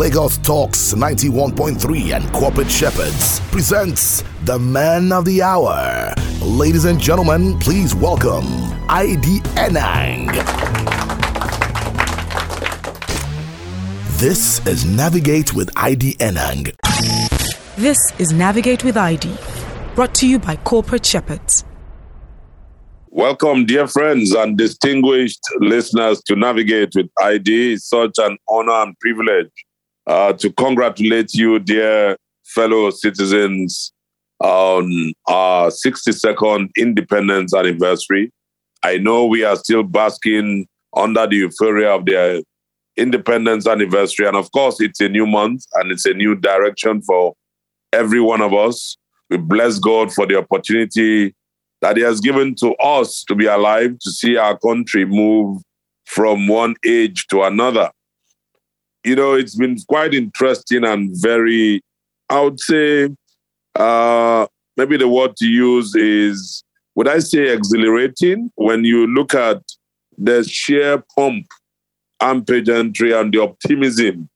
Lagos Talks 91.3 and Corporate Shepherds presents the man of the hour. Ladies and gentlemen, please welcome ID Enang. This is Navigate with ID Enang. This is Navigate with ID, brought to you by Corporate Shepherds. Welcome, dear friends and distinguished listeners, to Navigate with ID. It's such an honor and privilege uh, to congratulate you, dear fellow citizens, on our 62nd independence anniversary. I know we are still basking under the euphoria of the independence anniversary. And of course, it's a new month and it's a new direction for every one of us. We bless God for the opportunity that He has given to us to be alive, to see our country move from one age to another. You know, it's been quite interesting and very, I would say, uh, maybe the word to use is, would I say exhilarating when you look at the sheer pomp and pageantry and the optimism,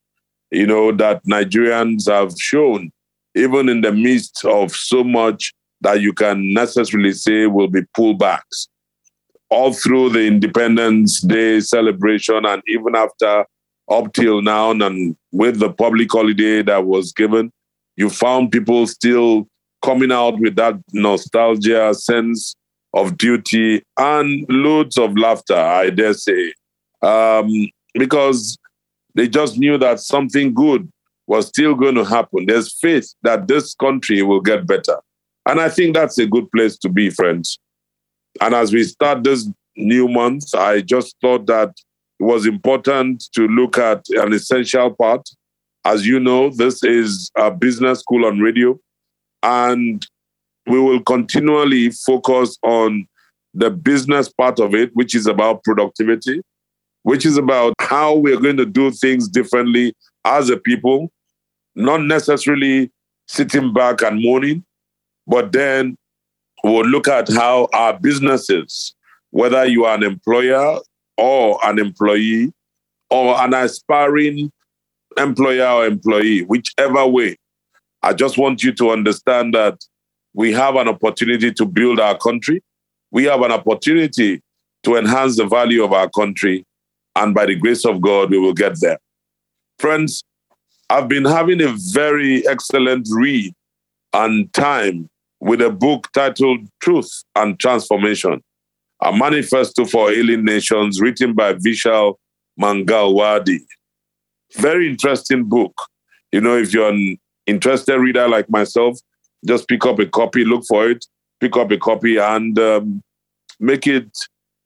you know, that Nigerians have shown, even in the midst of so much that you can necessarily say will be pullbacks. All through the Independence Day celebration and even after up till now and with the public holiday that was given, you found people still coming out with that nostalgia, sense of duty, and loads of laughter, I dare say, um, because they just knew that something good was still going to happen. There's faith that this country will get better. And I think that's a good place to be, friends. And as we start this new month, I just thought that it was important to look at an essential part. As you know, this is a business school on radio, and we will continually focus on the business part of it, which is about productivity, which is about how we're going to do things differently as a people, not necessarily sitting back and moaning, but then we'll look at how our businesses, whether you are an employer or an employee or an aspiring employer or employee, whichever way, I just want you to understand that we have an opportunity to build our country. We have an opportunity to enhance the value of our country. And by the grace of God, we will get there. Friends, I've been having a very excellent read and time with a book titled Truth and Transformation, a manifesto for ailing nations written by Vishal Mangalwadi. Very interesting book. You know, if you're an interested reader like myself, just pick up a copy, look for it, pick up a copy, and um, make it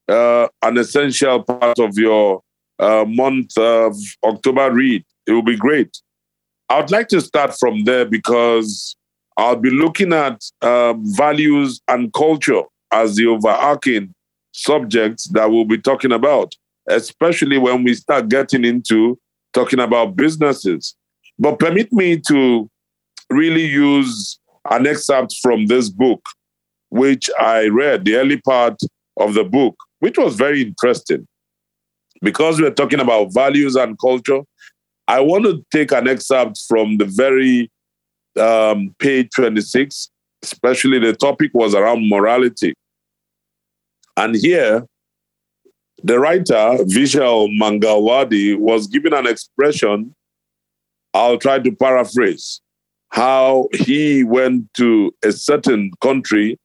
uh, an essential part of your uh, month of October read. It will be great. I would like to start from there because I'll be looking at um, values and culture as the overarching subjects that we'll be talking about, especially when we start getting into talking about businesses. But permit me to really use an excerpt from this book, which I read, the early part of the book, which was very interesting. Because we're talking about values and culture, I want to take an excerpt from the very um, page 26, especially the topic was around morality. And here, the writer, Vishal Mangalwadi, was given an expression. I'll try to paraphrase how he went to a certain country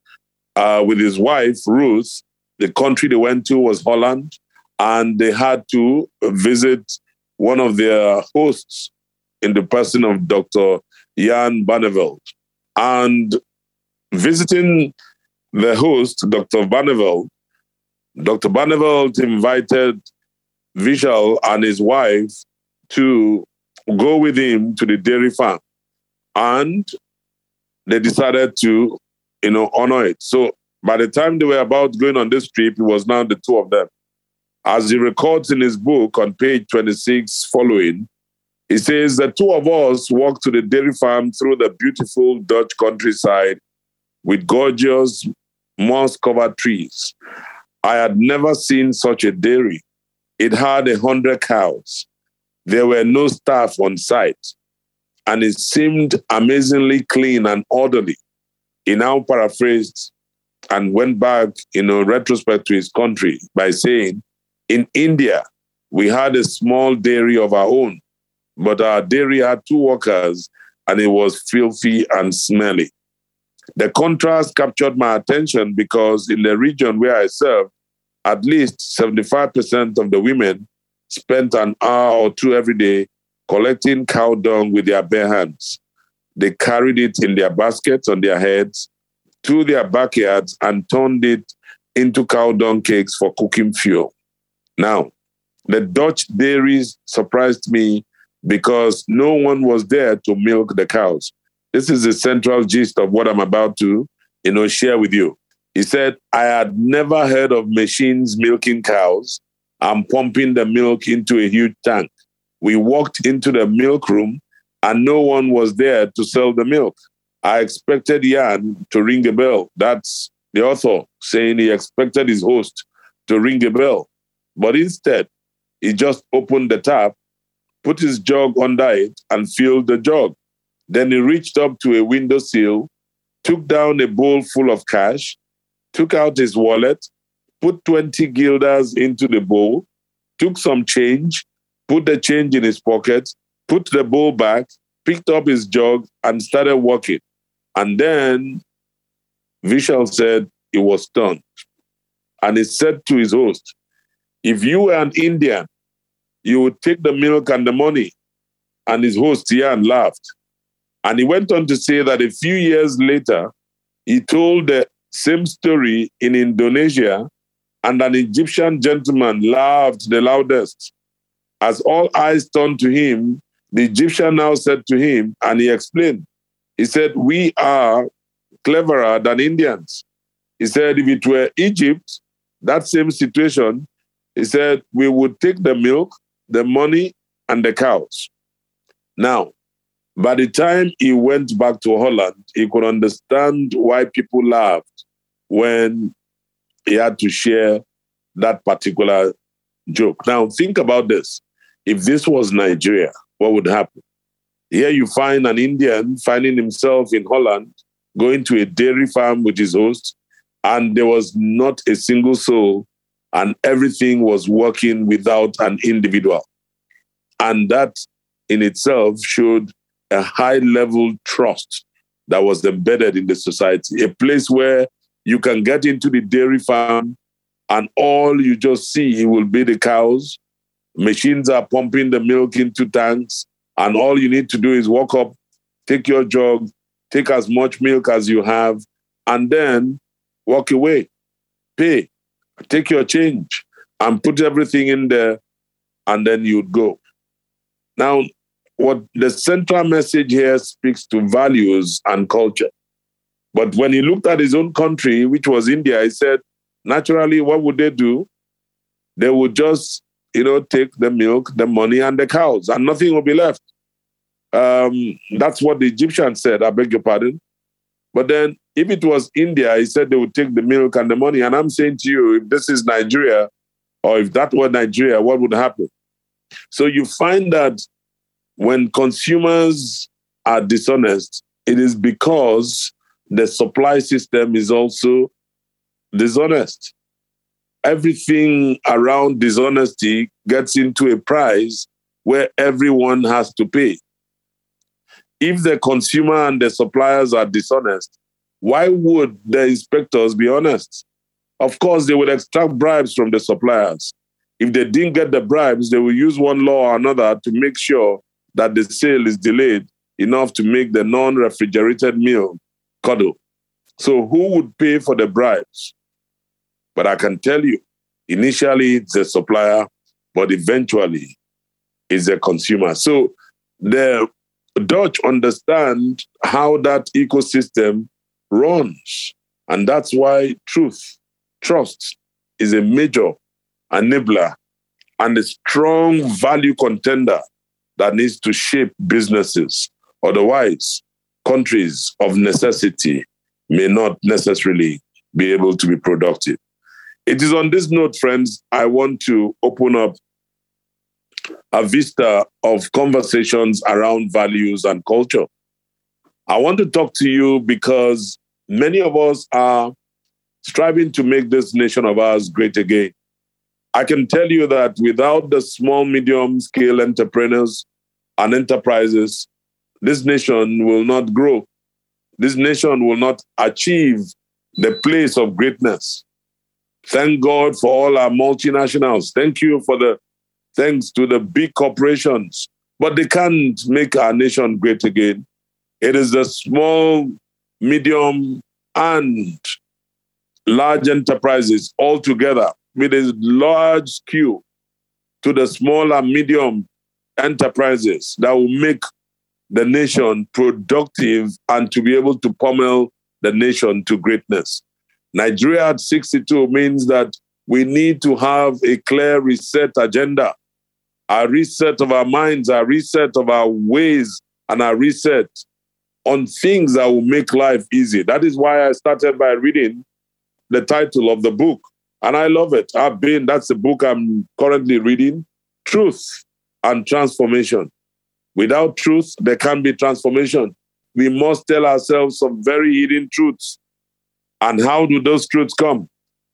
uh, with his wife, Ruth. The country they went to was Holland, and they had to visit one of their hosts in the person of Dr. Jan Barneveld. And visiting the host, Dr. Barneveld, Dr. Barneveld invited Vishal and his wife to go with him to the dairy farm. And they decided to, you know, honor it. So by the time they were about going on this trip, it was now the two of them. As he records in his book on page 26 following, he says the two of us walked to the dairy farm through the beautiful Dutch countryside with gorgeous moss covered trees. I had never seen such a dairy. It had a hundred cows. There were no staff on site, and it seemed amazingly clean and orderly. He now paraphrased and went back in a retrospect to his country by saying, In India, we had a small dairy of our own, but our dairy had two workers and it was filthy and smelly. The contrast captured my attention because in the region where I served, at least 75% of the women spent an hour or two every day collecting cow dung with their bare hands. They carried it in their baskets on their heads to their backyards and turned it into cow dung cakes for cooking fuel. Now, the Dutch dairies surprised me because no one was there to milk the cows. This is the central gist of what I'm about to, you know, share with you. He said, I had never heard of machines milking cows and pumping the milk into a huge tank. We walked into the milk room and no one was there to sell the milk. I expected Jan to ring a bell. That's the author saying he expected his host to ring a bell. But instead, he just opened the tap, put his jug under it, and filled the jug. Then he reached up to a windowsill, took down a bowl full of cash, took out his wallet, put 20 guilders into the bowl, took some change, put the change in his pocket, put the bowl back, picked up his jug, and started walking. And then Vishal said he was stunned. And he said to his host, If you were an Indian, you would take the milk and the money. And his host, Jan, laughed. And he went on to say that a few years later, he told the same story in Indonesia, and an Egyptian gentleman laughed the loudest. As all eyes turned to him, the Egyptian now said to him, and he explained, he said, We are cleverer than Indians. He said, If it were Egypt, that same situation, he said, we would take the milk, the money, and the cows. Now, by the time he went back to Holland, he could understand why people laughed when he had to share that particular joke. Now, think about this. If this was Nigeria, what would happen? Here you find an Indian finding himself in Holland, going to a dairy farm with his host, and there was not a single soul, and everything was working without an individual. And that in itself showed a high level trust that was embedded in the society, a place where you can get into the dairy farm and all you just see will be the cows. Machines are pumping the milk into tanks. And all you need to do is walk up, take your jug, take as much milk as you have, and then walk away. Pay, take your change, and put everything in there, and then you'd go. Now, what the central message here speaks to values and culture. But when he looked at his own country, which was India, he said, naturally, what would they do? They would just you know, take the milk, the money, and the cows, and nothing will be left. Um, that's what the Egyptian said. I beg your pardon. But then, if it was India, he said they would take the milk and the money. And I'm saying to you, if this is Nigeria, or if that were Nigeria, what would happen? So you find that when consumers are dishonest, it is because the supply system is also dishonest everything around dishonesty gets into a price where everyone has to pay. If the consumer and the suppliers are dishonest, why would the inspectors be honest? Of course, they would extract bribes from the suppliers. If they didn't get the bribes, they will use one law or another to make sure that the sale is delayed enough to make the non refrigerated meal cuddle. So, who would pay for the bribes? But I can tell you, initially it's the supplier, but eventually it's the consumer. So the Dutch understand how that ecosystem runs. And that's why truth, trust is a major enabler and a strong value contender that needs to shape businesses. Otherwise, countries of necessity may not necessarily be able to be productive. It is on this note, friends, I want to open up a vista of conversations around values and culture. I want to talk to you because many of us are striving to make this nation of ours great again. I can tell you that without the small, medium scale entrepreneurs and enterprises, this nation will not grow. This nation will not achieve the place of greatness. Thank God for all our multinationals. Thank you for the thanks to the big corporations, but they can't make our nation great again. It is the small, medium, and large enterprises all together with a large skew to the small and medium enterprises that will make the nation productive and to be able to pummel the nation to greatness. Nigeria at 62 means that we need to have a clear reset agenda, a reset of our minds, a reset of our ways, and a reset on things that will make life easy. That is why I started by reading the title of the book. And I love it. I've been, that's the book I'm currently reading Truth and Transformation. Without truth, there can't be transformation. We must tell ourselves some very hidden truths. And how do those truths come?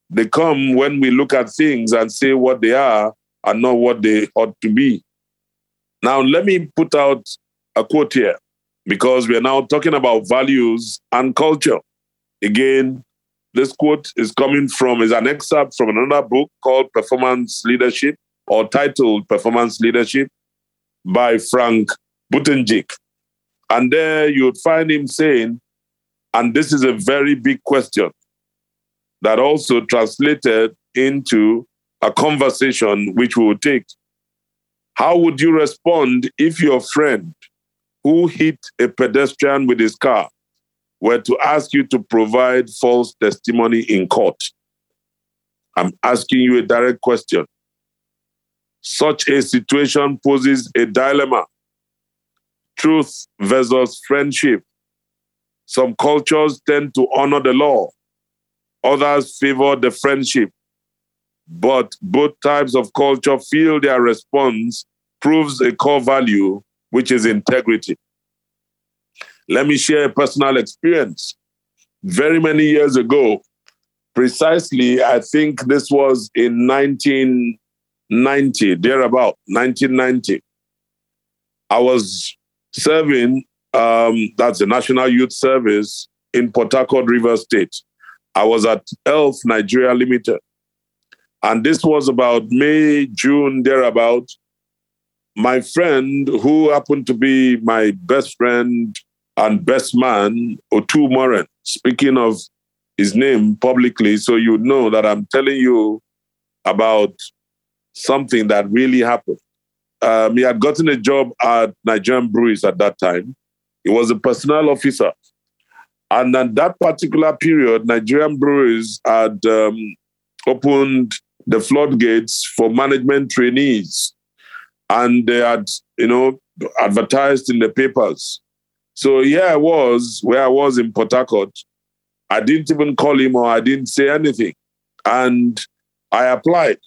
They come when we look at things and say what they are and not what they ought to be. Now, let me put out a quote here because we are now talking about values and culture. Again, this quote is coming from is an excerpt from another book called Performance Leadership or titled Performance Leadership by Frank Buytendijk. And there you'd find him saying, and this is a very big question that also translated into a conversation which we will take. How would you respond if your friend who hit a pedestrian with his car were to ask you to provide false testimony in court? I'm asking you a direct question. Such a situation poses a dilemma truth versus friendship. Some cultures tend to honor the law, others favor the friendship. But both types of culture feel their response proves a core value, which is integrity. Let me share a personal experience. Very many years ago, precisely, I think this was in 1990, thereabout, 1990. I was serving, um, that's the National Youth Service in Port Harcourt River State. I was at ELF Nigeria Limited. And this was about May, June, thereabout. My friend, who happened to be my best friend and best man, Otu Moren, speaking of his name publicly, so you know that I'm telling you about something that really happened. Um, he had gotten a job at Nigerian Breweries at that time. He was a personnel officer. And at that particular period, Nigerian Breweries had um, opened the floodgates for management trainees. And they had, you know, advertised in the papers so here I was, where I was in Port Harcourt. I didn't even call him or I didn't say anything. And I applied.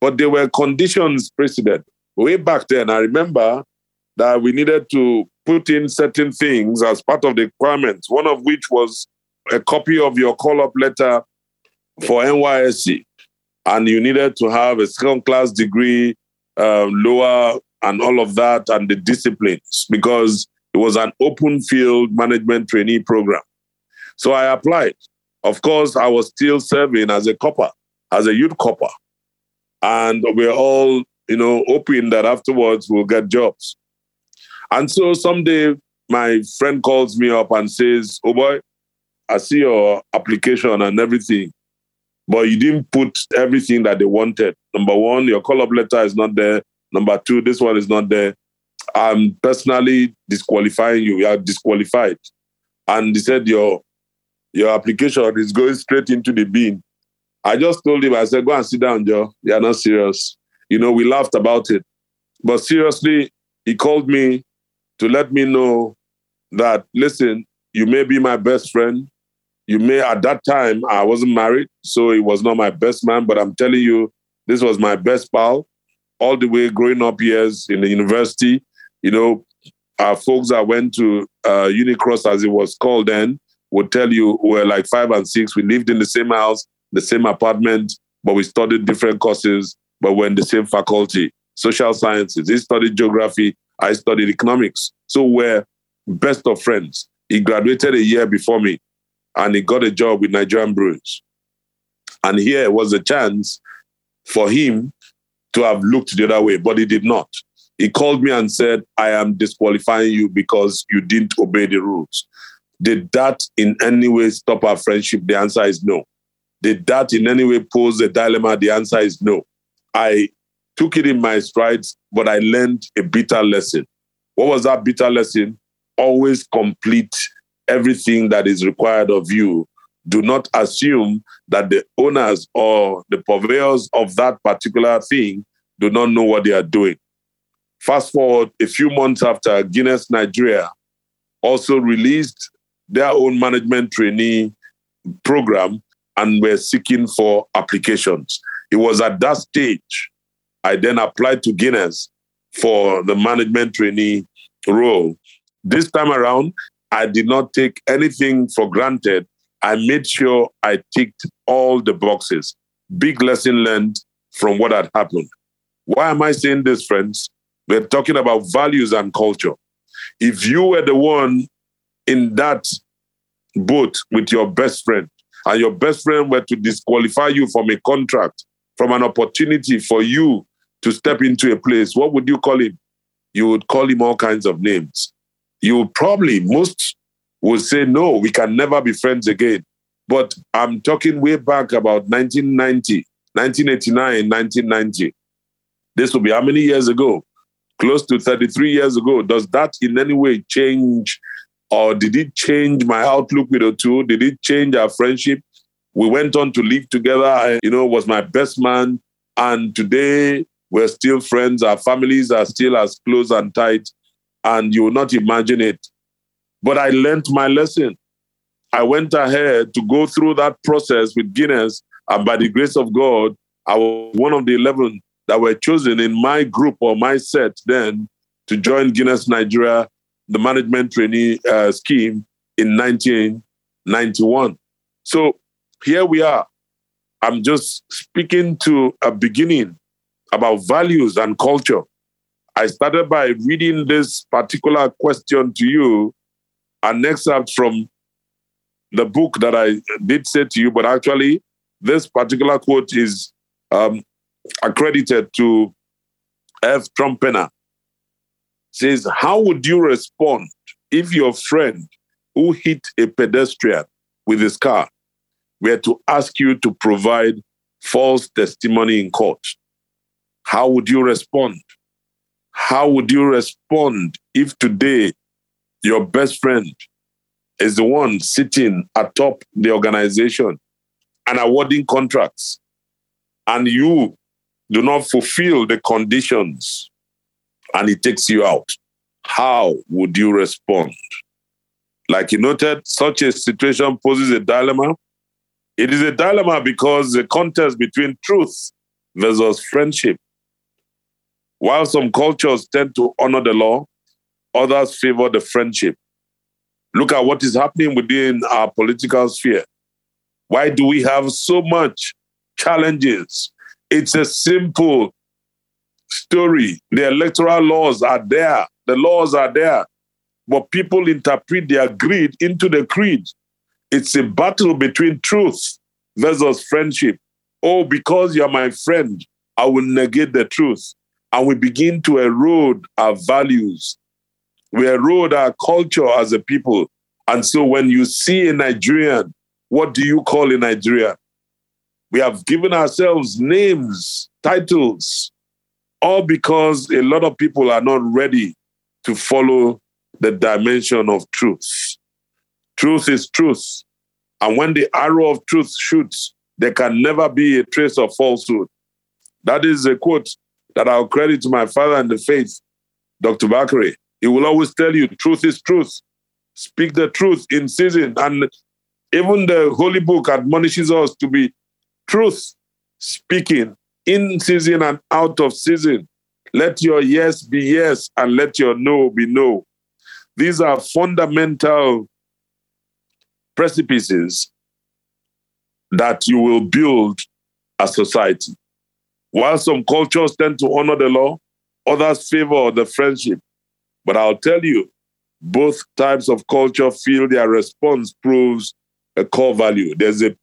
But there were conditions precedent. Way back then, I remember that we needed to put in certain things as part of the requirements, one of which was a copy of your call up letter for NYSC. And you needed to have a second class degree, uh, lower, and all of that, and the disciplines, because it was an open field management trainee program. So I applied. Of course, I was still serving as a corper, as a youth corper. And we're all, you know, hoping that afterwards we'll get jobs. And so someday my friend calls me up and says, Oh boy, I see your application and everything, but you didn't put everything that they wanted. Number one, your call up letter is not there. Number two, this one is not there. I'm personally disqualifying you. You are disqualified. And he said, Your your application is going straight into the bin. I just told him, I said, Go and sit down, Joe. You are not serious. You know, we laughed about it. But seriously, he called me to let me know that, listen, you may be my best friend. You may, at that time, I wasn't married, so he was not my best man, but I'm telling you, this was my best pal. all the way growing up years in the university. You know, our folks that went to uh, Unicross, as it was called then, would tell you we're like five and six. We lived in the same house, the same apartment, but we studied different courses, but we're in the same faculty. Social sciences. He studied geography. I studied economics. So we're best of friends. He graduated a year before me and he got a job with Nigerian Breweries. And here was a chance for him to have looked the other way, but he did not. He called me and said, I am disqualifying you because you didn't obey the rules. Did that in any way stop our friendship? The answer is no. Did that in any way pose a dilemma? The answer is no. I took it in my strides, but I learned a bitter lesson. What was that bitter lesson? Always complete everything that is required of you. Do not assume that the owners or the purveyors of that particular thing do not know what they are doing. Fast forward a few months after Guinness Nigeria also released their own management trainee program and were seeking for applications. It was at that stage I then applied to Guinness for the management trainee role. This time around, I did not take anything for granted. I made sure I ticked all the boxes. Big lesson learned from what had happened. Why am I saying this, friends? We're talking about values and culture. If you were the one in that boat with your best friend, and your best friend were to disqualify you from a contract, from an opportunity for you to step into a place, what would you call him? You would call him all kinds of names. You probably, most would say, no, we can never be friends again. But I'm talking way back about 1990, 1989, 1990. This will be how many years ago? Close to 33 years ago. Does that in any way change or did it change my outlook with Otu? Did it change our friendship? We went on to live together. I, you know, was my best man. And today we're still friends. Our families are still as close and tight. And you will not imagine it. But I learned my lesson. I went ahead to go through that process with Guinness. And by the grace of God, I was one of the 11 that were chosen in my group or my set then to join Guinness Nigeria, the management trainee uh, scheme in 1991. So here we are. I'm just speaking to a beginning about values and culture. I started by reading this particular question to you, an excerpt from the book that I did say to you, but actually, this particular quote is um, accredited to F. Trompenaars. Says, How would you respond if your friend who hit a pedestrian with his car were to ask you to provide false testimony in court? How would you respond? How would you respond if today your best friend is the one sitting atop the organization and awarding contracts, and you do not fulfill the conditions and it takes you out? How would you respond? Like you noted, such a situation poses a dilemma. It is a dilemma because the contest between truth versus friendship while some cultures tend to honor the law, others favor the friendship. Look at what is happening within our political sphere. Why do we have so much challenges? It's a simple story. The electoral laws are there, the laws are there, but people interpret their greed into the creed. It's a battle between truth versus friendship. Oh, because you're my friend, I will negate the truth and we begin to erode our values. We erode our culture as a people. And so when you see a Nigerian, what do you call a Nigerian? We have given ourselves names, titles, all because a lot of people are not ready to follow the dimension of truth. Truth is truth. And when the arrow of truth shoots, there can never be a trace of falsehood. That is a quote that I'll credit to my father in the faith, Dr. Bakare. He will always tell you, truth is truth. Speak the truth in season. And even the Holy Book admonishes us to be truth speaking in season and out of season. Let your yes be yes and let your no be no. These are fundamental precipices that you will build a society. While some cultures tend to honor the law, others favor the friendship. But I'll tell you, both types of culture feel their response proves a core value. There's a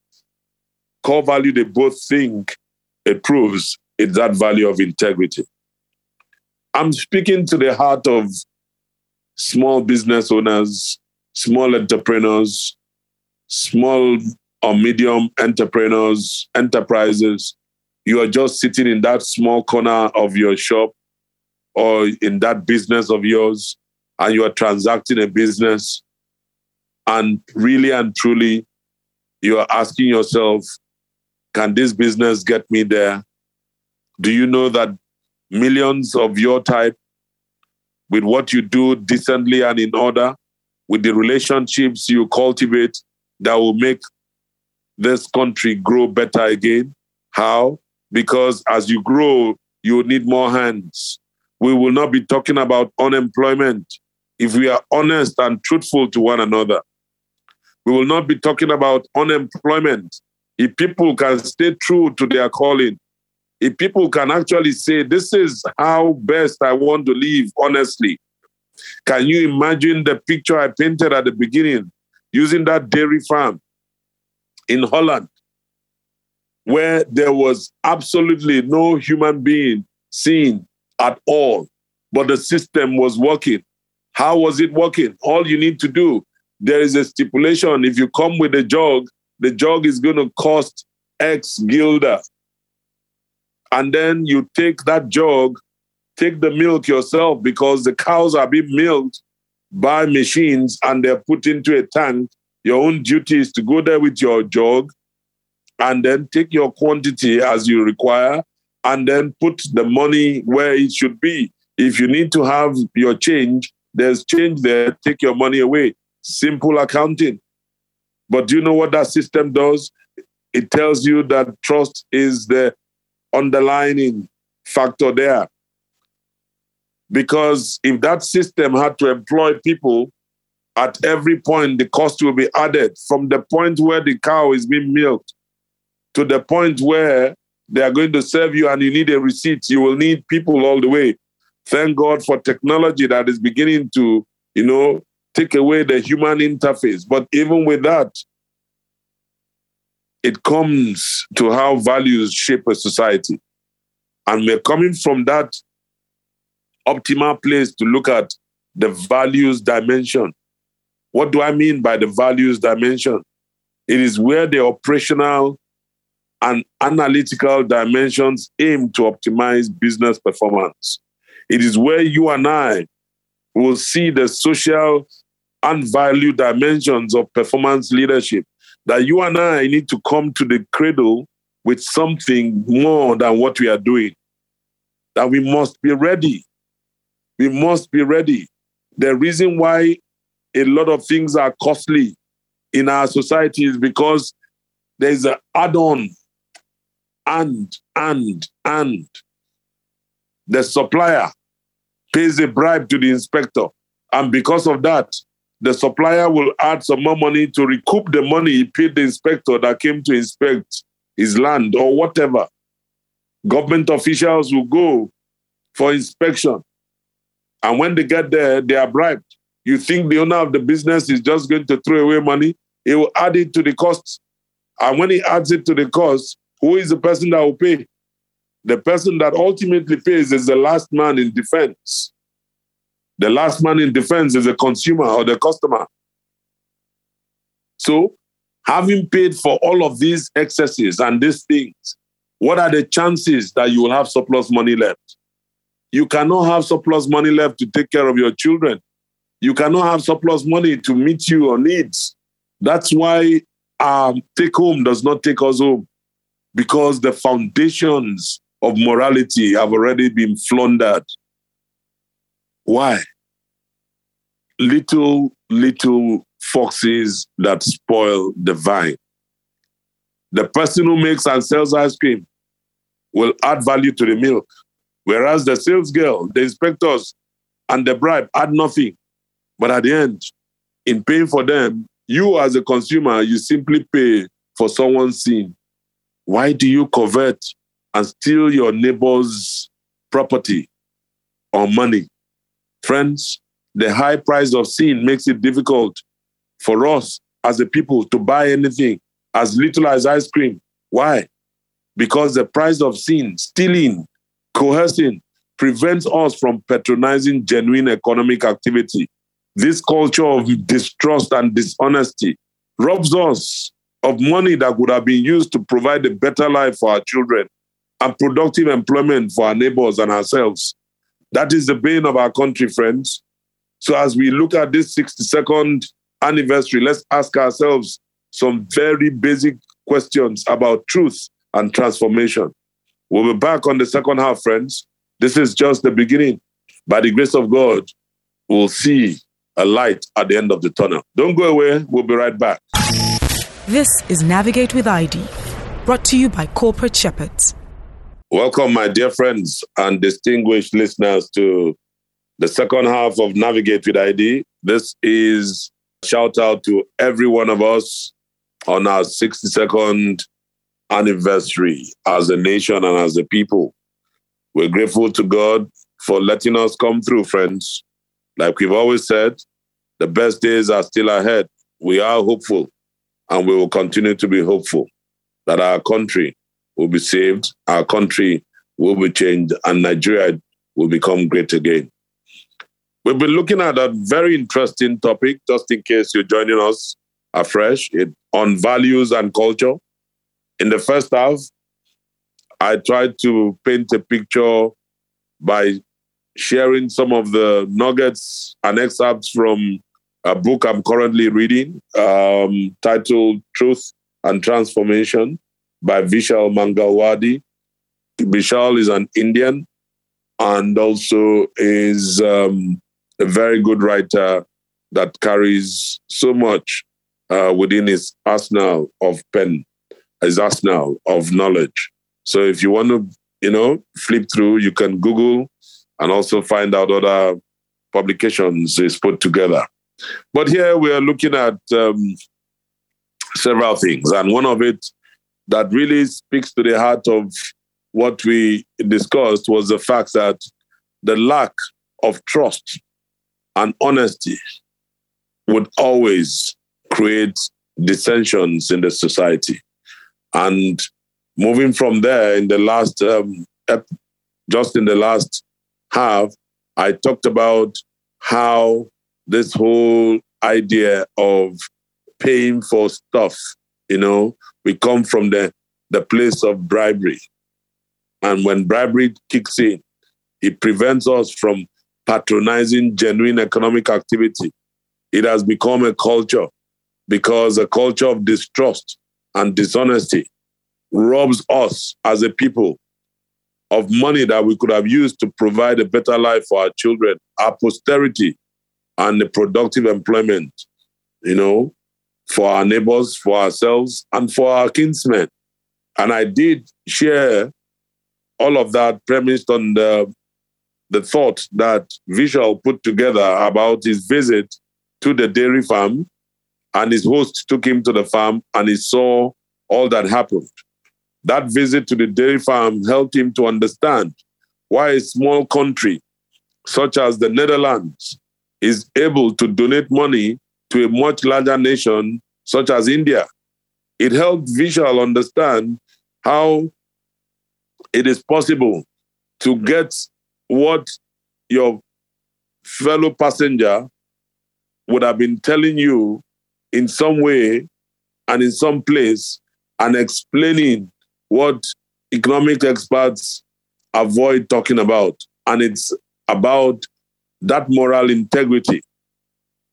core value they both think it proves it's that value of integrity. I'm speaking to the heart of small business owners, small entrepreneurs, small or medium entrepreneurs, enterprises. You are just sitting in that small corner of your shop or in that business of yours, and you are transacting a business. And really and truly, you are asking yourself, can this business get me there? Do you know that millions of your type, with what you do decently and in order, with the relationships you cultivate that will make this country grow better again? How? Because as you grow, you need more hands. We will not be talking about unemployment if we are honest and truthful to one another. We will not be talking about unemployment if people can stay true to their calling, if people can actually say, This is how best I want to live honestly. Can you imagine the picture I painted at the beginning using that dairy farm in Holland, where there was absolutely no human being seen at all, but the system was working? How was it working? All you need to do, there is a stipulation. If you come with a jug, the jug is going to cost X guilder. And then you take that jug, take the milk yourself because the cows are being milked by machines and they're put into a tank. Your own duty is to go there with your jug and then take your quantity as you require and then put the money where it should be. If you need to have your change, there's change there, take your money away. Simple accounting. But do you know what that system does? It tells you that trust is the underlining factor there. Because if that system had to employ people at every point, the cost will be added from the point where the cow is being milked to the point where they are going to serve you and you need a receipt. You will need people all the way. Thank God for technology that is beginning to, you know, take away the human interface. But even with that, it comes to how values shape a society. And we're coming from that optimal place to look at the values dimension. What do I mean by the values dimension? It is where the operational and analytical dimensions aim to optimize business performance. It is where you and I will see the social and value dimensions of performance leadership that you and I need to come to the cradle with something more than what we are doing. That we must be ready. We must be ready. The reason why a lot of things are costly in our society is because there's an add on and, and, and. The supplier pays a bribe to the inspector. And because of that, the supplier will add some more money to recoup the money he paid the inspector that came to inspect his land or whatever. Government officials will go for inspection. And when they get there, they are bribed. You think the owner of the business is just going to throw away money? He will add it to the cost. And when he adds it to the cost, who is the person that will pay? The person that ultimately pays is the last man in defense. The last man in defense is the consumer or the customer. So, having paid for all of these excesses and these things, what are the chances that you will have surplus money left? You cannot have surplus money left to take care of your children. You cannot have surplus money to meet your needs. That's why um, take home does not take us home because the foundations of morality have already been floundered. Why? Little, little foxes that spoil the vine. The person who makes and sells ice cream will add value to the milk. Whereas the sales girl, the inspectors, and the bribe add nothing. But at the end, in paying for them, you as a consumer, you simply pay for someone's sin. Why do you covet and steal your neighbor's property or money? Friends, the high price of sin makes it difficult for us as a people to buy anything as little as ice cream. Why? Because the price of sin, stealing, coercing, prevents us from patronizing genuine economic activity. This culture of distrust and dishonesty robs us of money that would have been used to provide a better life for our children and productive employment for our neighbors and ourselves. That is the bane of our country, friends. So, as we look at this 62nd anniversary, let's ask ourselves some very basic questions about truth and transformation. We'll be back on the second half, friends. This is just the beginning. By the grace of God, we'll see a light at the end of the tunnel. Don't go away. We'll be right back. This is Navigate with ID, brought to you by Corporate Shepherds. Welcome, my dear friends and distinguished listeners, to the second half of Navigate with ID. This is a shout out to every one of us on our 62nd anniversary as a nation and as a people. We're grateful to God for letting us come through, friends. Like we've always said, the best days are still ahead. We are hopeful and we will continue to be hopeful that our country will be saved, our country will be changed, and Nigeria will become great again. We've been looking at a very interesting topic, just in case you're joining us afresh, it, on values and culture. In the first half, I tried to paint a picture by sharing some of the nuggets and excerpts from a book I'm currently reading um, titled Truth and Transformation by Vishal Mangalwadi. Vishal is an Indian and also is um, a very good writer that carries so much uh, within his arsenal of pen, his arsenal of knowledge. So if you want to, you know, flip through, you can Google and also find out other publications he's put together. But here we are looking at um, several things, and one of it that really speaks to the heart of what we discussed was the fact that the lack of trust and honesty would always create dissensions in the society. And moving from there, in the last, um, just in the last half, I talked about how this whole idea of paying for stuff, you know, we come from the, the place of bribery. And when bribery kicks in, it prevents us from patronizing genuine economic activity. It has become a culture because a culture of distrust and dishonesty robs us as a people of money that we could have used to provide a better life for our children, our posterity, and the productive employment, you know, for our neighbors, for ourselves, and for our kinsmen. And I did share all of that premised on the the thought that Vishal put together about his visit to the dairy farm, and his host took him to the farm and he saw all that happened. That visit to the dairy farm helped him to understand why a small country such as the Netherlands is able to donate money to a much larger nation such as India. It helped Vishal understand how it is possible to get what your fellow passenger would have been telling you in some way and in some place and explaining what economic experts avoid talking about. And it's about that moral integrity.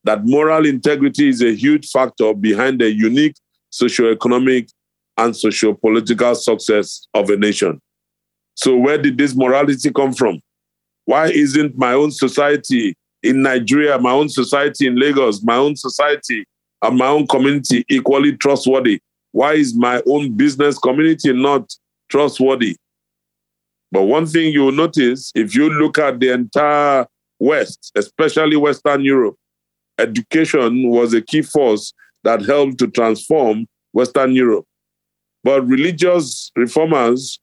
That moral integrity is a huge factor behind the unique socioeconomic and socio-political success of a nation. So where did this morality come from? Why isn't my own society in Nigeria, my own society in Lagos, my own society and my own community equally trustworthy? Why is my own business community not trustworthy? But one thing you'll notice if you look at the entire West, especially Western Europe, education was a key force that helped to transform Western Europe. But religious reformers,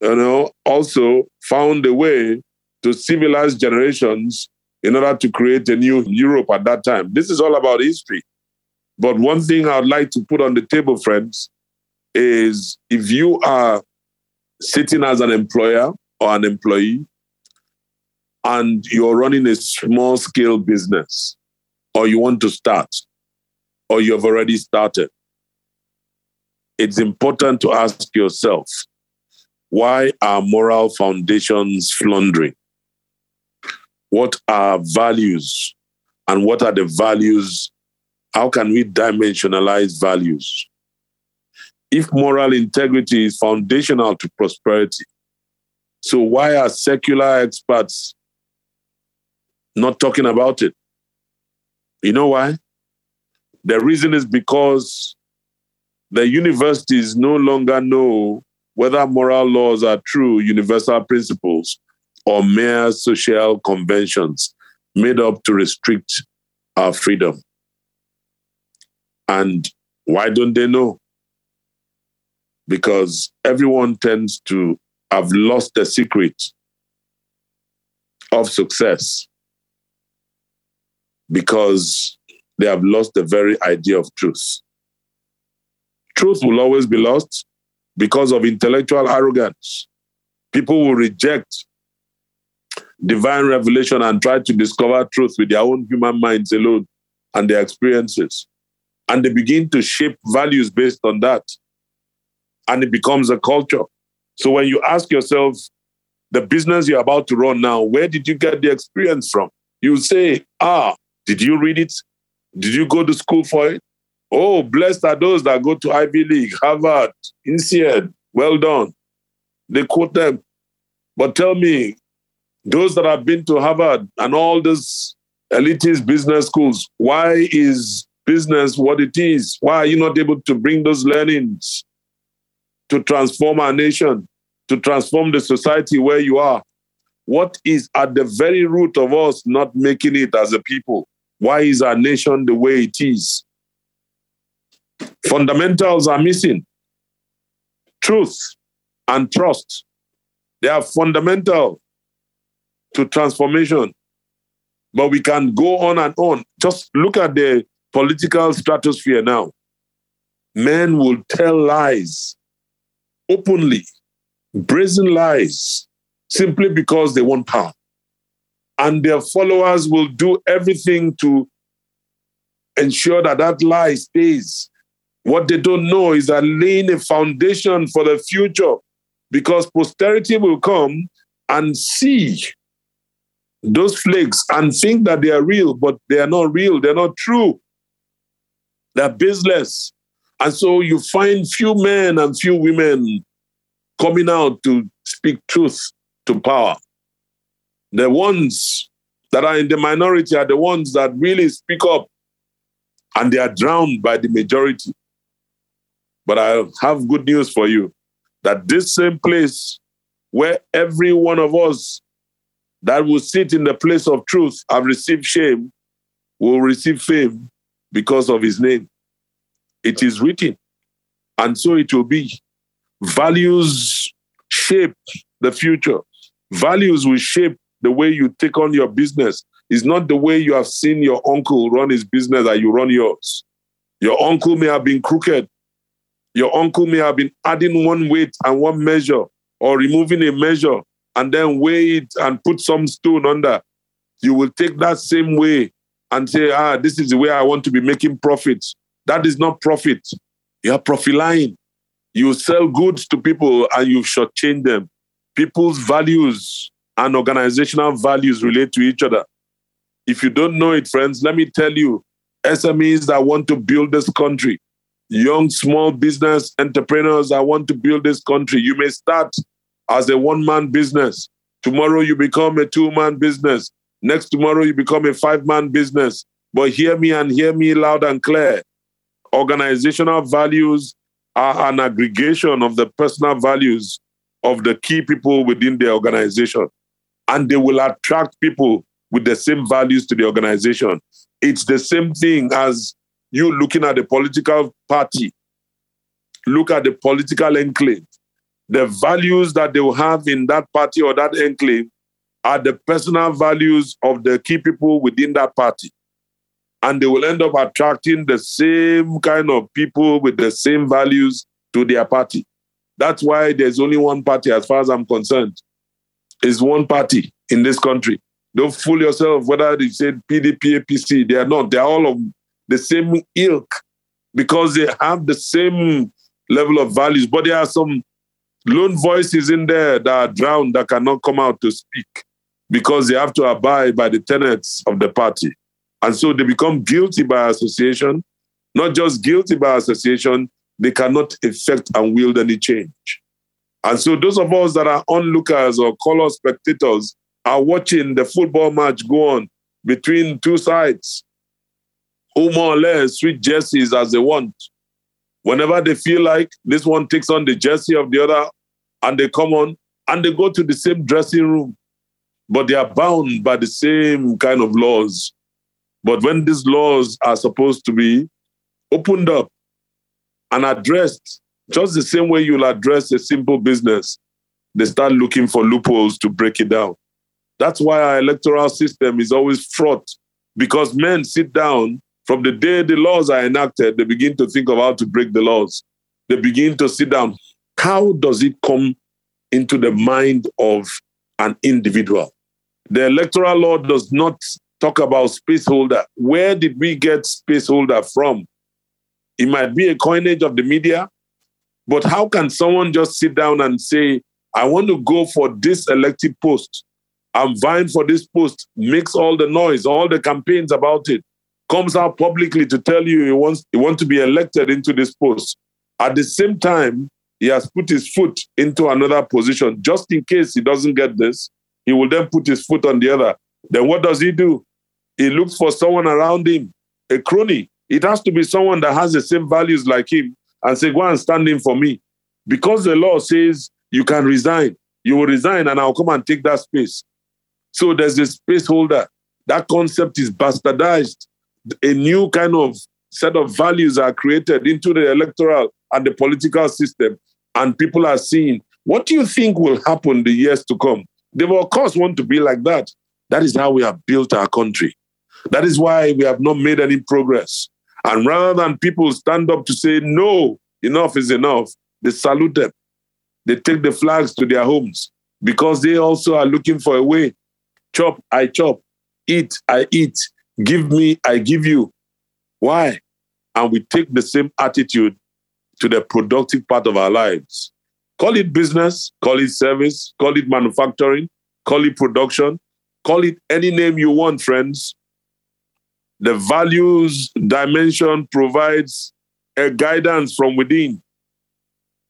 you know, also found a way to civilize generations in order to create a new Europe at that time. This is all about history. But one thing I'd like to put on the table, friends, is if you are sitting as an employer or an employee and you're running a small scale business or you want to start or you've already started, it's important to ask yourself why are moral foundations floundering? What are values and what are the values? How can we dimensionalize values? If moral integrity is foundational to prosperity, so why are secular experts not talking about it? You know why? The reason is because the universities no longer know whether moral laws are true universal principles or mere social conventions made up to restrict our freedom. And why don't they know? Because everyone tends to have lost the secret of success because they have lost the very idea of truth. Truth will always be lost because of intellectual arrogance. People will reject divine revelation and try to discover truth with their own human minds alone and their experiences. And they begin to shape values based on that. And it becomes a culture. So when you ask yourself, the business you're about to run now, where did you get the experience from? You say, ah, did you read it? Did you go to school for it? Oh, blessed are those that go to Ivy League, Harvard, INSEAD. Well done. They quote them. But tell me, those that have been to Harvard and all these elitist business schools, why is business what it is? Why are you not able to bring those learnings to transform our nation, to transform the society where you are? What is at the very root of us not making it as a people? Why is our nation the way it is? Fundamentals are missing. Truth and trust. They are fundamental to transformation. But we can go on and on. Just look at the political stratosphere now. Men will tell lies openly, brazen lies, simply because they want power. And their followers will do everything to ensure that that lie stays. What they don't know is that laying a foundation for the future because posterity will come and see those flakes and think that they are real, but they are not real, they're not true. They're baseless. And so you find few men and few women coming out to speak truth to power. The ones that are in the minority are the ones that really speak up and they are drowned by the majority. But I have good news for you that this same place where every one of us that will sit in the place of truth and receive shame will receive fame because of his name. It is written, and so it will be. Values shape the future. Values will shape the way you take on your business. is not the way you have seen your uncle run his business that you run yours. Your uncle may have been crooked. Your uncle may have been adding one weight and one measure or removing a measure and then weigh it and put some stone under, you will take that same way and say, ah, this is the way I want to be making profits. That is not profit. You are profiling. You sell goods to people and you shortchange them. People's values and organizational values relate to each other. If you don't know it, friends, let me tell you SMEs that want to build this country, young small business entrepreneurs that want to build this country, you may start as a one man business. Tomorrow you become a two man business. Next tomorrow you become a five man business. But hear me and hear me loud and clear. Organizational values are an aggregation of the personal values of the key people within the organization. And they will attract people with the same values to the organization. It's the same thing as you looking at the political party, look at the political enclave. The values that they will have in that party or that enclave are the personal values of the key people within that party. And they will end up attracting the same kind of people with the same values to their party. That's why there's only one party, as far as I'm concerned. Is one party in this country. Don't fool yourself whether they say PDP, APC. They are not. They are all of the same ilk because they have the same level of values. But there are some lone voices in there that are drowned that cannot come out to speak because they have to abide by the tenets of the party. And so they become guilty by association, not just guilty by association, they cannot effect and wield any change. And so those of us that are onlookers or color spectators are watching the football match go on between two sides who more or less switch jerseys as they want. Whenever they feel like this one takes on the jersey of the other and they come on and they go to the same dressing room, but they are bound by the same kind of laws. But when these laws are supposed to be opened up and addressed just the same way you'll address a simple business, they start looking for loopholes to break it down. That's why our electoral system is always fraught because men sit down from the day the laws are enacted, they begin to think of how to break the laws. They begin to sit down. How does it come into the mind of an individual? The electoral law does not talk about spaceholder. Where did we get spaceholder from? It might be a coinage of the media, but how can someone just sit down and say, I want to go for this elective post? I'm vying for this post, makes all the noise, all the campaigns about it, comes out publicly to tell you he wants, he wants to be elected into this post. At the same time, he has put his foot into another position. Just in case he doesn't get this, he will then put his foot on the other. Then what does he do? He looks for someone around him, a crony. It has to be someone that has the same values like him and say, go and stand in for me. Because the law says you can resign, you will resign and I'll come and take that space. So there's a space holder. That concept is bastardized. A new kind of set of values are created into the electoral and the political system. And people are seeing, what do you think will happen the years to come? They will, of course, want to be like that. That is how we have built our country. That is why we have not made any progress. And rather than people stand up to say, no, enough is enough, they salute them. They take the flags to their homes because they also are looking for a way. Chop, I chop. Eat, I eat. Give me, I give you. Why? And we take the same attitude to the productive part of our lives. Call it business, call it service, call it manufacturing, call it production, call it any name you want, friends. The values dimension provides a guidance from within,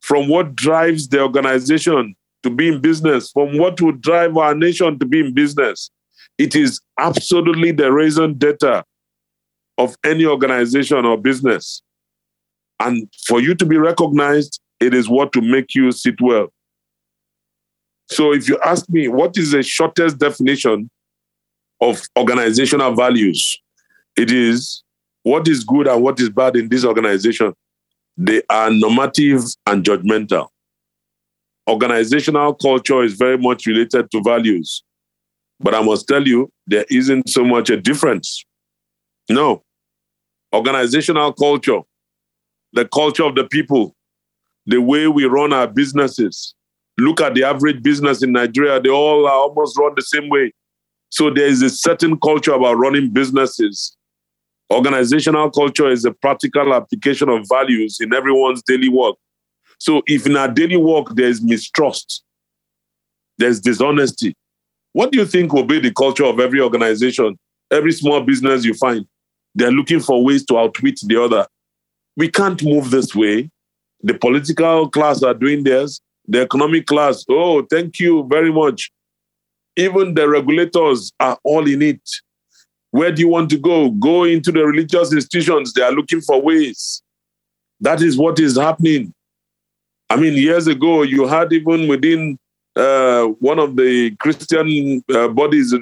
from what drives the organization to be in business, from what would drive our nation to be in business. It is absolutely the raison d'etre of any organization or business. And for you to be recognized, it is what to make you sit well. So if you ask me, what is the shortest definition of organizational values? It is what is good and what is bad in this organization. They are normative and judgmental. Organizational culture is very much related to values. But I must tell you, there isn't so much a difference. No. Organizational culture, the culture of the people, the way we run our businesses. Look at the average business in Nigeria, they all are almost run the same way. So there is a certain culture about running businesses Organizational culture is a practical application of values in everyone's daily work. So if in our daily work there's mistrust, there's dishonesty, what do you think will be the culture of every organization, every small business you find? They're looking for ways to outwit the other. We can't move this way. The political class are doing theirs. The economic class, oh, thank you very much. Even the regulators are all in it. Where do you want to go? Go into the religious institutions. They are looking for ways. That is what is happening. I mean, years ago, you had even within uh, one of the Christian uh, bodies,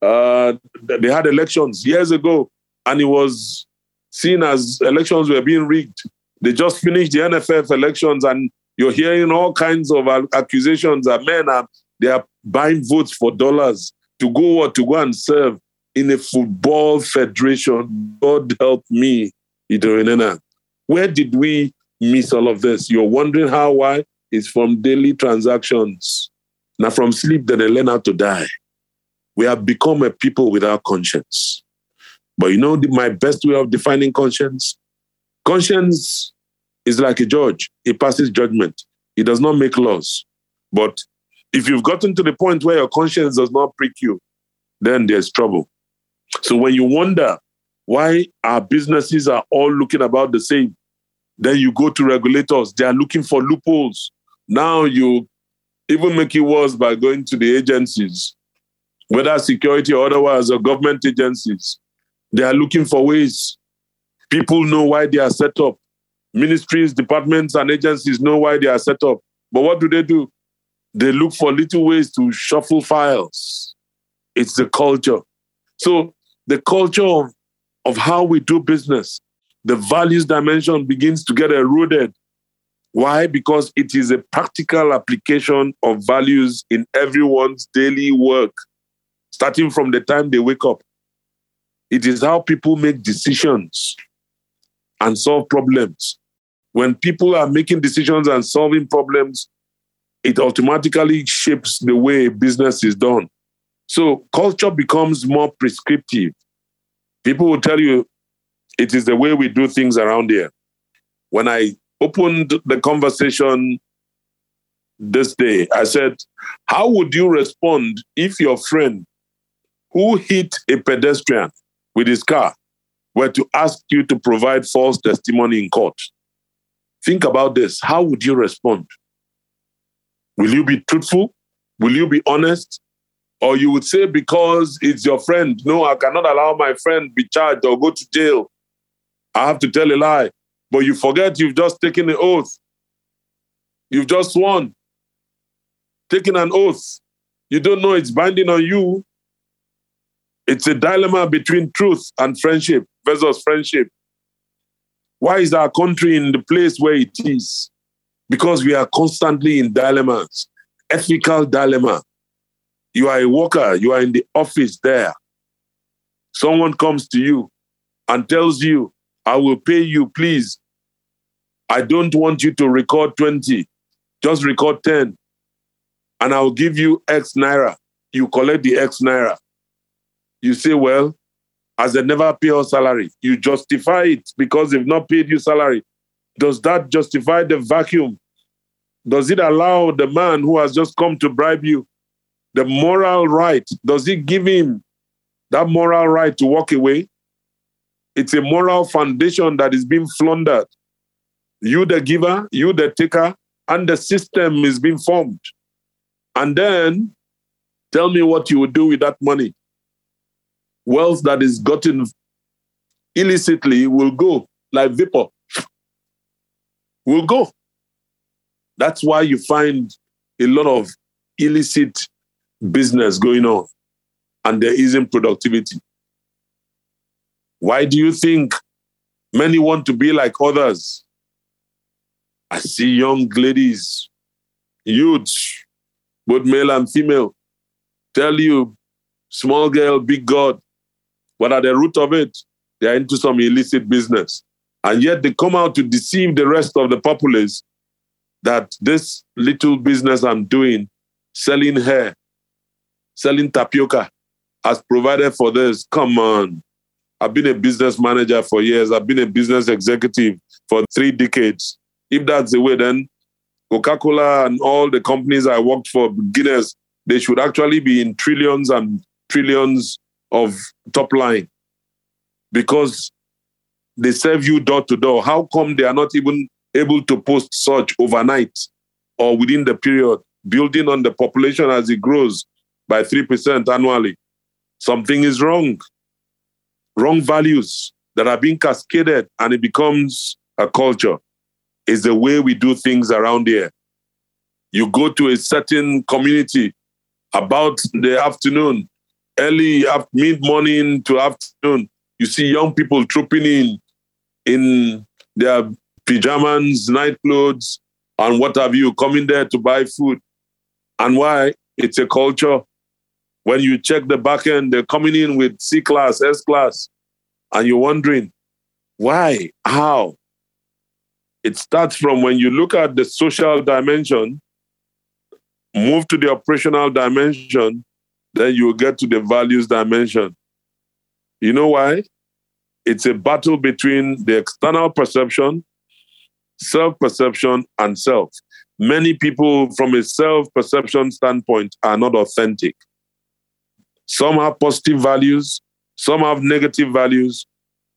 uh, they had elections years ago, and it was seen as elections were being rigged. They just finished the NFF elections, and you're hearing all kinds of accusations that men are they are buying votes for dollars to go or to go and serve in a football federation. God help me, Idorenyin. Where did we miss all of this? You're wondering how, why? It's from daily transactions. Now, from sleep, then they learn how to die. We have become a people without conscience. But you know the, my best way of defining conscience? Conscience is like a judge. He passes judgment. He does not make laws. But if you've gotten to the point where your conscience does not prick you, then there's trouble. So when you wonder why our businesses are all looking about the same, then you go to regulators. They are looking for loopholes. Now you even make it worse by going to the agencies, whether security or otherwise, or government agencies. They are looking for ways. People know why they are set up. Ministries, departments, and agencies know why they are set up. But what do they do? They look for little ways to shuffle files. It's the culture. So, the culture of, of how we do business, the values dimension begins to get eroded. Why? Because it is a practical application of values in everyone's daily work, starting from the time they wake up. It is how people make decisions and solve problems. When people are making decisions and solving problems, it automatically shapes the way business is done. So culture becomes more prescriptive. People will tell you it is the way we do things around here. When I opened the conversation this day, I said, How would you respond if your friend who hit a pedestrian with his car were to ask you to provide false testimony in court. Think about this. How would you respond? Will you be truthful? Will you be honest? Or you would say, because it's your friend, no, I cannot allow my friend be charged or go to jail. I have to tell a lie. But you forget you've just taken an oath. You've just sworn. Taking an oath. You don't know it's binding on you. It's a dilemma between truth and friendship versus friendship. Why is our country in the place where it is? Because we are constantly in dilemmas, ethical dilemma. You are a worker, you are in the office there. Someone comes to you and tells you, I will pay you, please. I don't want you to record 20, just record 10. And I'll give you X naira. You collect the X naira you say, well, as they never pay your salary, you justify it because they've not paid you salary. Does that justify the vacuum? Does it allow the man who has just come to bribe you the moral right? Does it give him that moral right to walk away? It's a moral foundation that is being floundered. You, the giver, you, the taker, and the system is being formed. And then tell me what you would do with that money wealth that is gotten illicitly will go like vapor. Will go. That's why you find a lot of illicit business going on and there isn't productivity. Why do you think many want to be like others? I see young ladies, youths, both male and female, tell you, small girl, big God. But at the root of it, they are into some illicit business. And yet they come out to deceive the rest of the populace that this little business I'm doing, selling hair, selling tapioca, has provided for this. Come on. I've been a business manager for years. I've been a business executive for three decades. If that's the way, then Coca Cola and all the companies I worked for, Guinness, they should actually be in trillions and trillions of top line because they serve you door to door. How come they are not even able to post such overnight or within the period, building on the population as it grows by 3% annually? Something is wrong. Wrong values that are being cascaded and it becomes a culture. is the way we do things around here. You go to a certain community about the afternoon, early mid morning to afternoon, you see young people trooping in in their pajamas, night clothes, and what have you, coming there to buy food. And why? It's a culture. When you check the back end, they're coming in with C class, S class, and you're wondering, why? How? It starts from when you look at the social dimension, move to the operational dimension, then you will get to the values dimension. You know why? It's a battle between the external perception, self perception, and self. Many people, from a self perception standpoint, are not authentic. Some have positive values, some have negative values,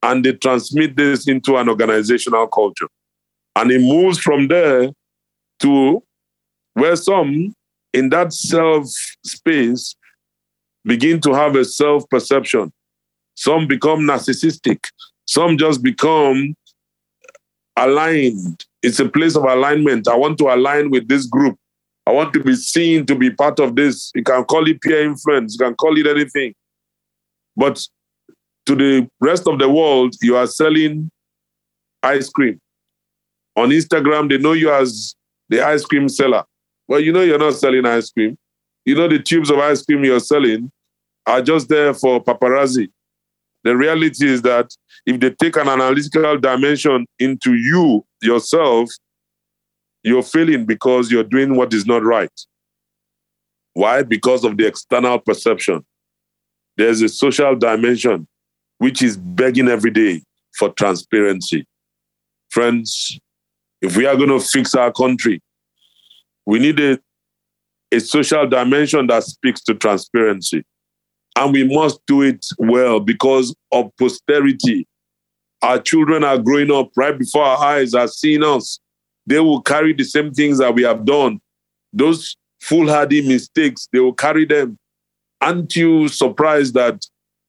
and they transmit this into an organizational culture. And it moves from there to where some in that self space begin to have a self perception. Some become narcissistic. Some just become aligned. It's a place of alignment. I want to align with this group. I want to be seen to be part of this. You can call it peer influence, you can call it anything. But to the rest of the world, you are selling ice cream. On Instagram, they know you as the ice cream seller. Well, you know you're not selling ice cream. You know the tubes of ice cream you're selling are just there for paparazzi. The reality is that if they take an analytical dimension into you yourself, you're failing because you're doing what is not right. Why? Because of the external perception. There's a social dimension which is begging every day for transparency. Friends, if we are going to fix our country, we need a, a social dimension that speaks to transparency. And we must do it well because of posterity. Our children are growing up right before our eyes, are seeing us. They will carry the same things that we have done. Those foolhardy mistakes, they will carry them. Aren't you surprised that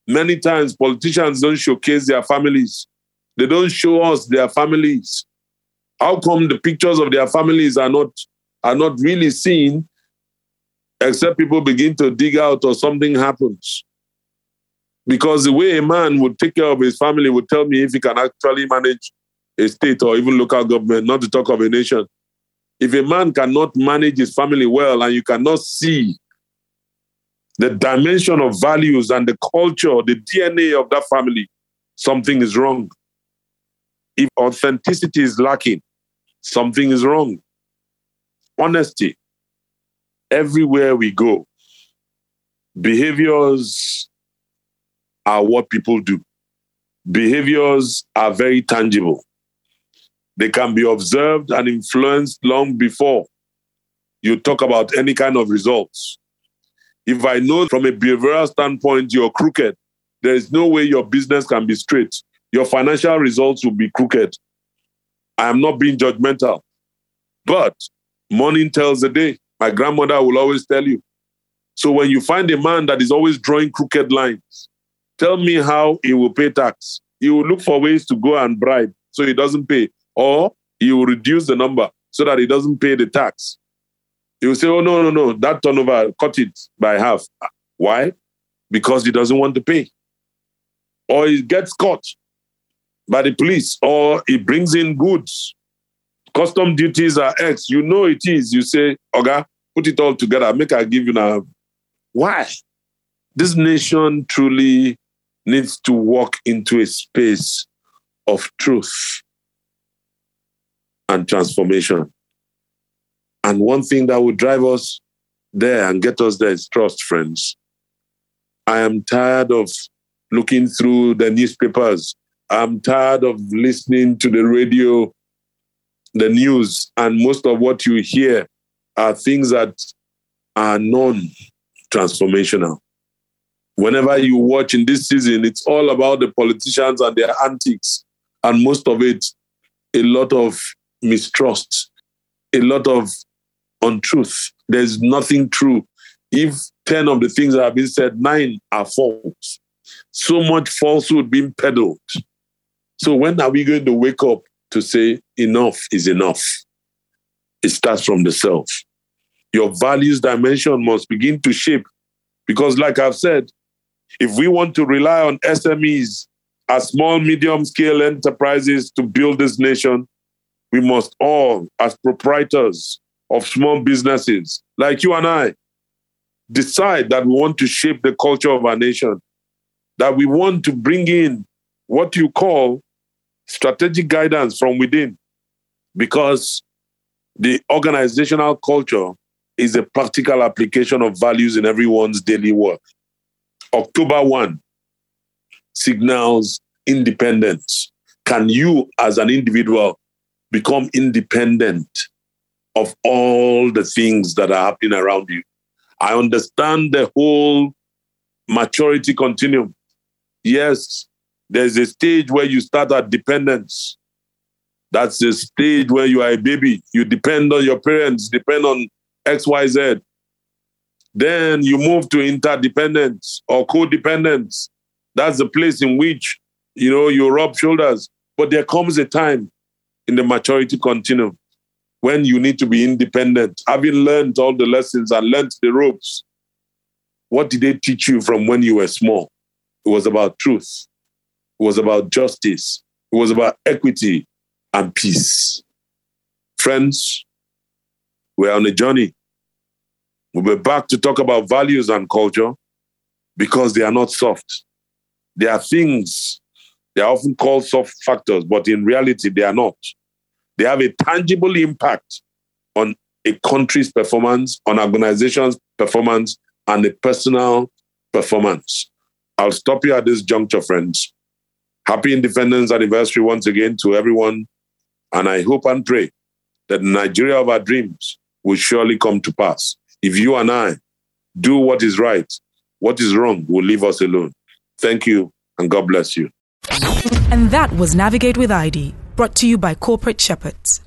many times politicians don't showcase their families? They don't show us their families. How come the pictures of their families are not, are not really seen except people begin to dig out or something happens. Because the way a man would take care of his family would tell me if he can actually manage a state or even local government, not to talk of a nation. If a man cannot manage his family well and you cannot see the dimension of values and the culture, the DNA of that family, something is wrong. If authenticity is lacking, something is wrong. Honesty, everywhere we go, behaviors are what people do. Behaviors are very tangible. They can be observed and influenced long before you talk about any kind of results. If I know from a behavioral standpoint you're crooked, there is no way your business can be straight. Your financial results will be crooked. I am not being judgmental. But morning tells the day. My grandmother will always tell you. So when you find a man that is always drawing crooked lines, tell me how he will pay tax. He will look for ways to go and bribe so he doesn't pay, or he will reduce the number so that he doesn't pay the tax. He will say, Oh, no, no, no, that turnover, cut it by half. Why? Because he doesn't want to pay. Or he gets caught by the police, or he brings in goods Custom duties are X. You know it is. You say, Oga, put it all together. Make I give you now. Why? This nation truly needs to walk into a space of truth and transformation. And one thing that would drive us there and get us there is trust, friends. I am tired of looking through the newspapers. I'm tired of listening to the radio the news and most of what you hear are things that are non transformational. Whenever you watch in this season, it's all about the politicians and their antics, and most of it, a lot of mistrust, a lot of untruth. There's nothing true. If 10 of the things that have been said, nine are false. So much falsehood being peddled. So when are we going to wake up to say enough is enough. It starts from the self. Your values dimension must begin to shape because, like I've said, if we want to rely on SMEs as small, medium scale enterprises to build this nation, we must all, as proprietors of small businesses like you and I, decide that we want to shape the culture of our nation, that we want to bring in what you call strategic guidance from within, because the organizational culture is a practical application of values in everyone's daily work. October 1 signals independence. Can you, as an individual, become independent of all the things that are happening around you? I understand the whole maturity continuum. Yes, there's a stage where you start at dependence. That's the stage where you are a baby. You depend on your parents, depend on XYZ. Then you move to interdependence or codependence. That's the place in which, you know, you rub shoulders. But there comes a time in the maturity continuum when you need to be independent. Having learned all the lessons and learned the ropes, what did they teach you from when you were small? It was about truth. It was about justice. It was about equity and peace. Friends, we're on a journey. We'll be back to talk about values and culture because they are not soft. They are things, they are often called soft factors, but in reality, they are not. They have a tangible impact on a country's performance, on organization's performance, and a personal performance. I'll stop you at this juncture, friends. Happy Independence Anniversary once again to everyone. And I hope and pray that Nigeria of our dreams will surely come to pass. If you and I do what is right, what is wrong will leave us alone. Thank you, and God bless you. And that was Navigate with ID, brought to you by Corporate Shepherds.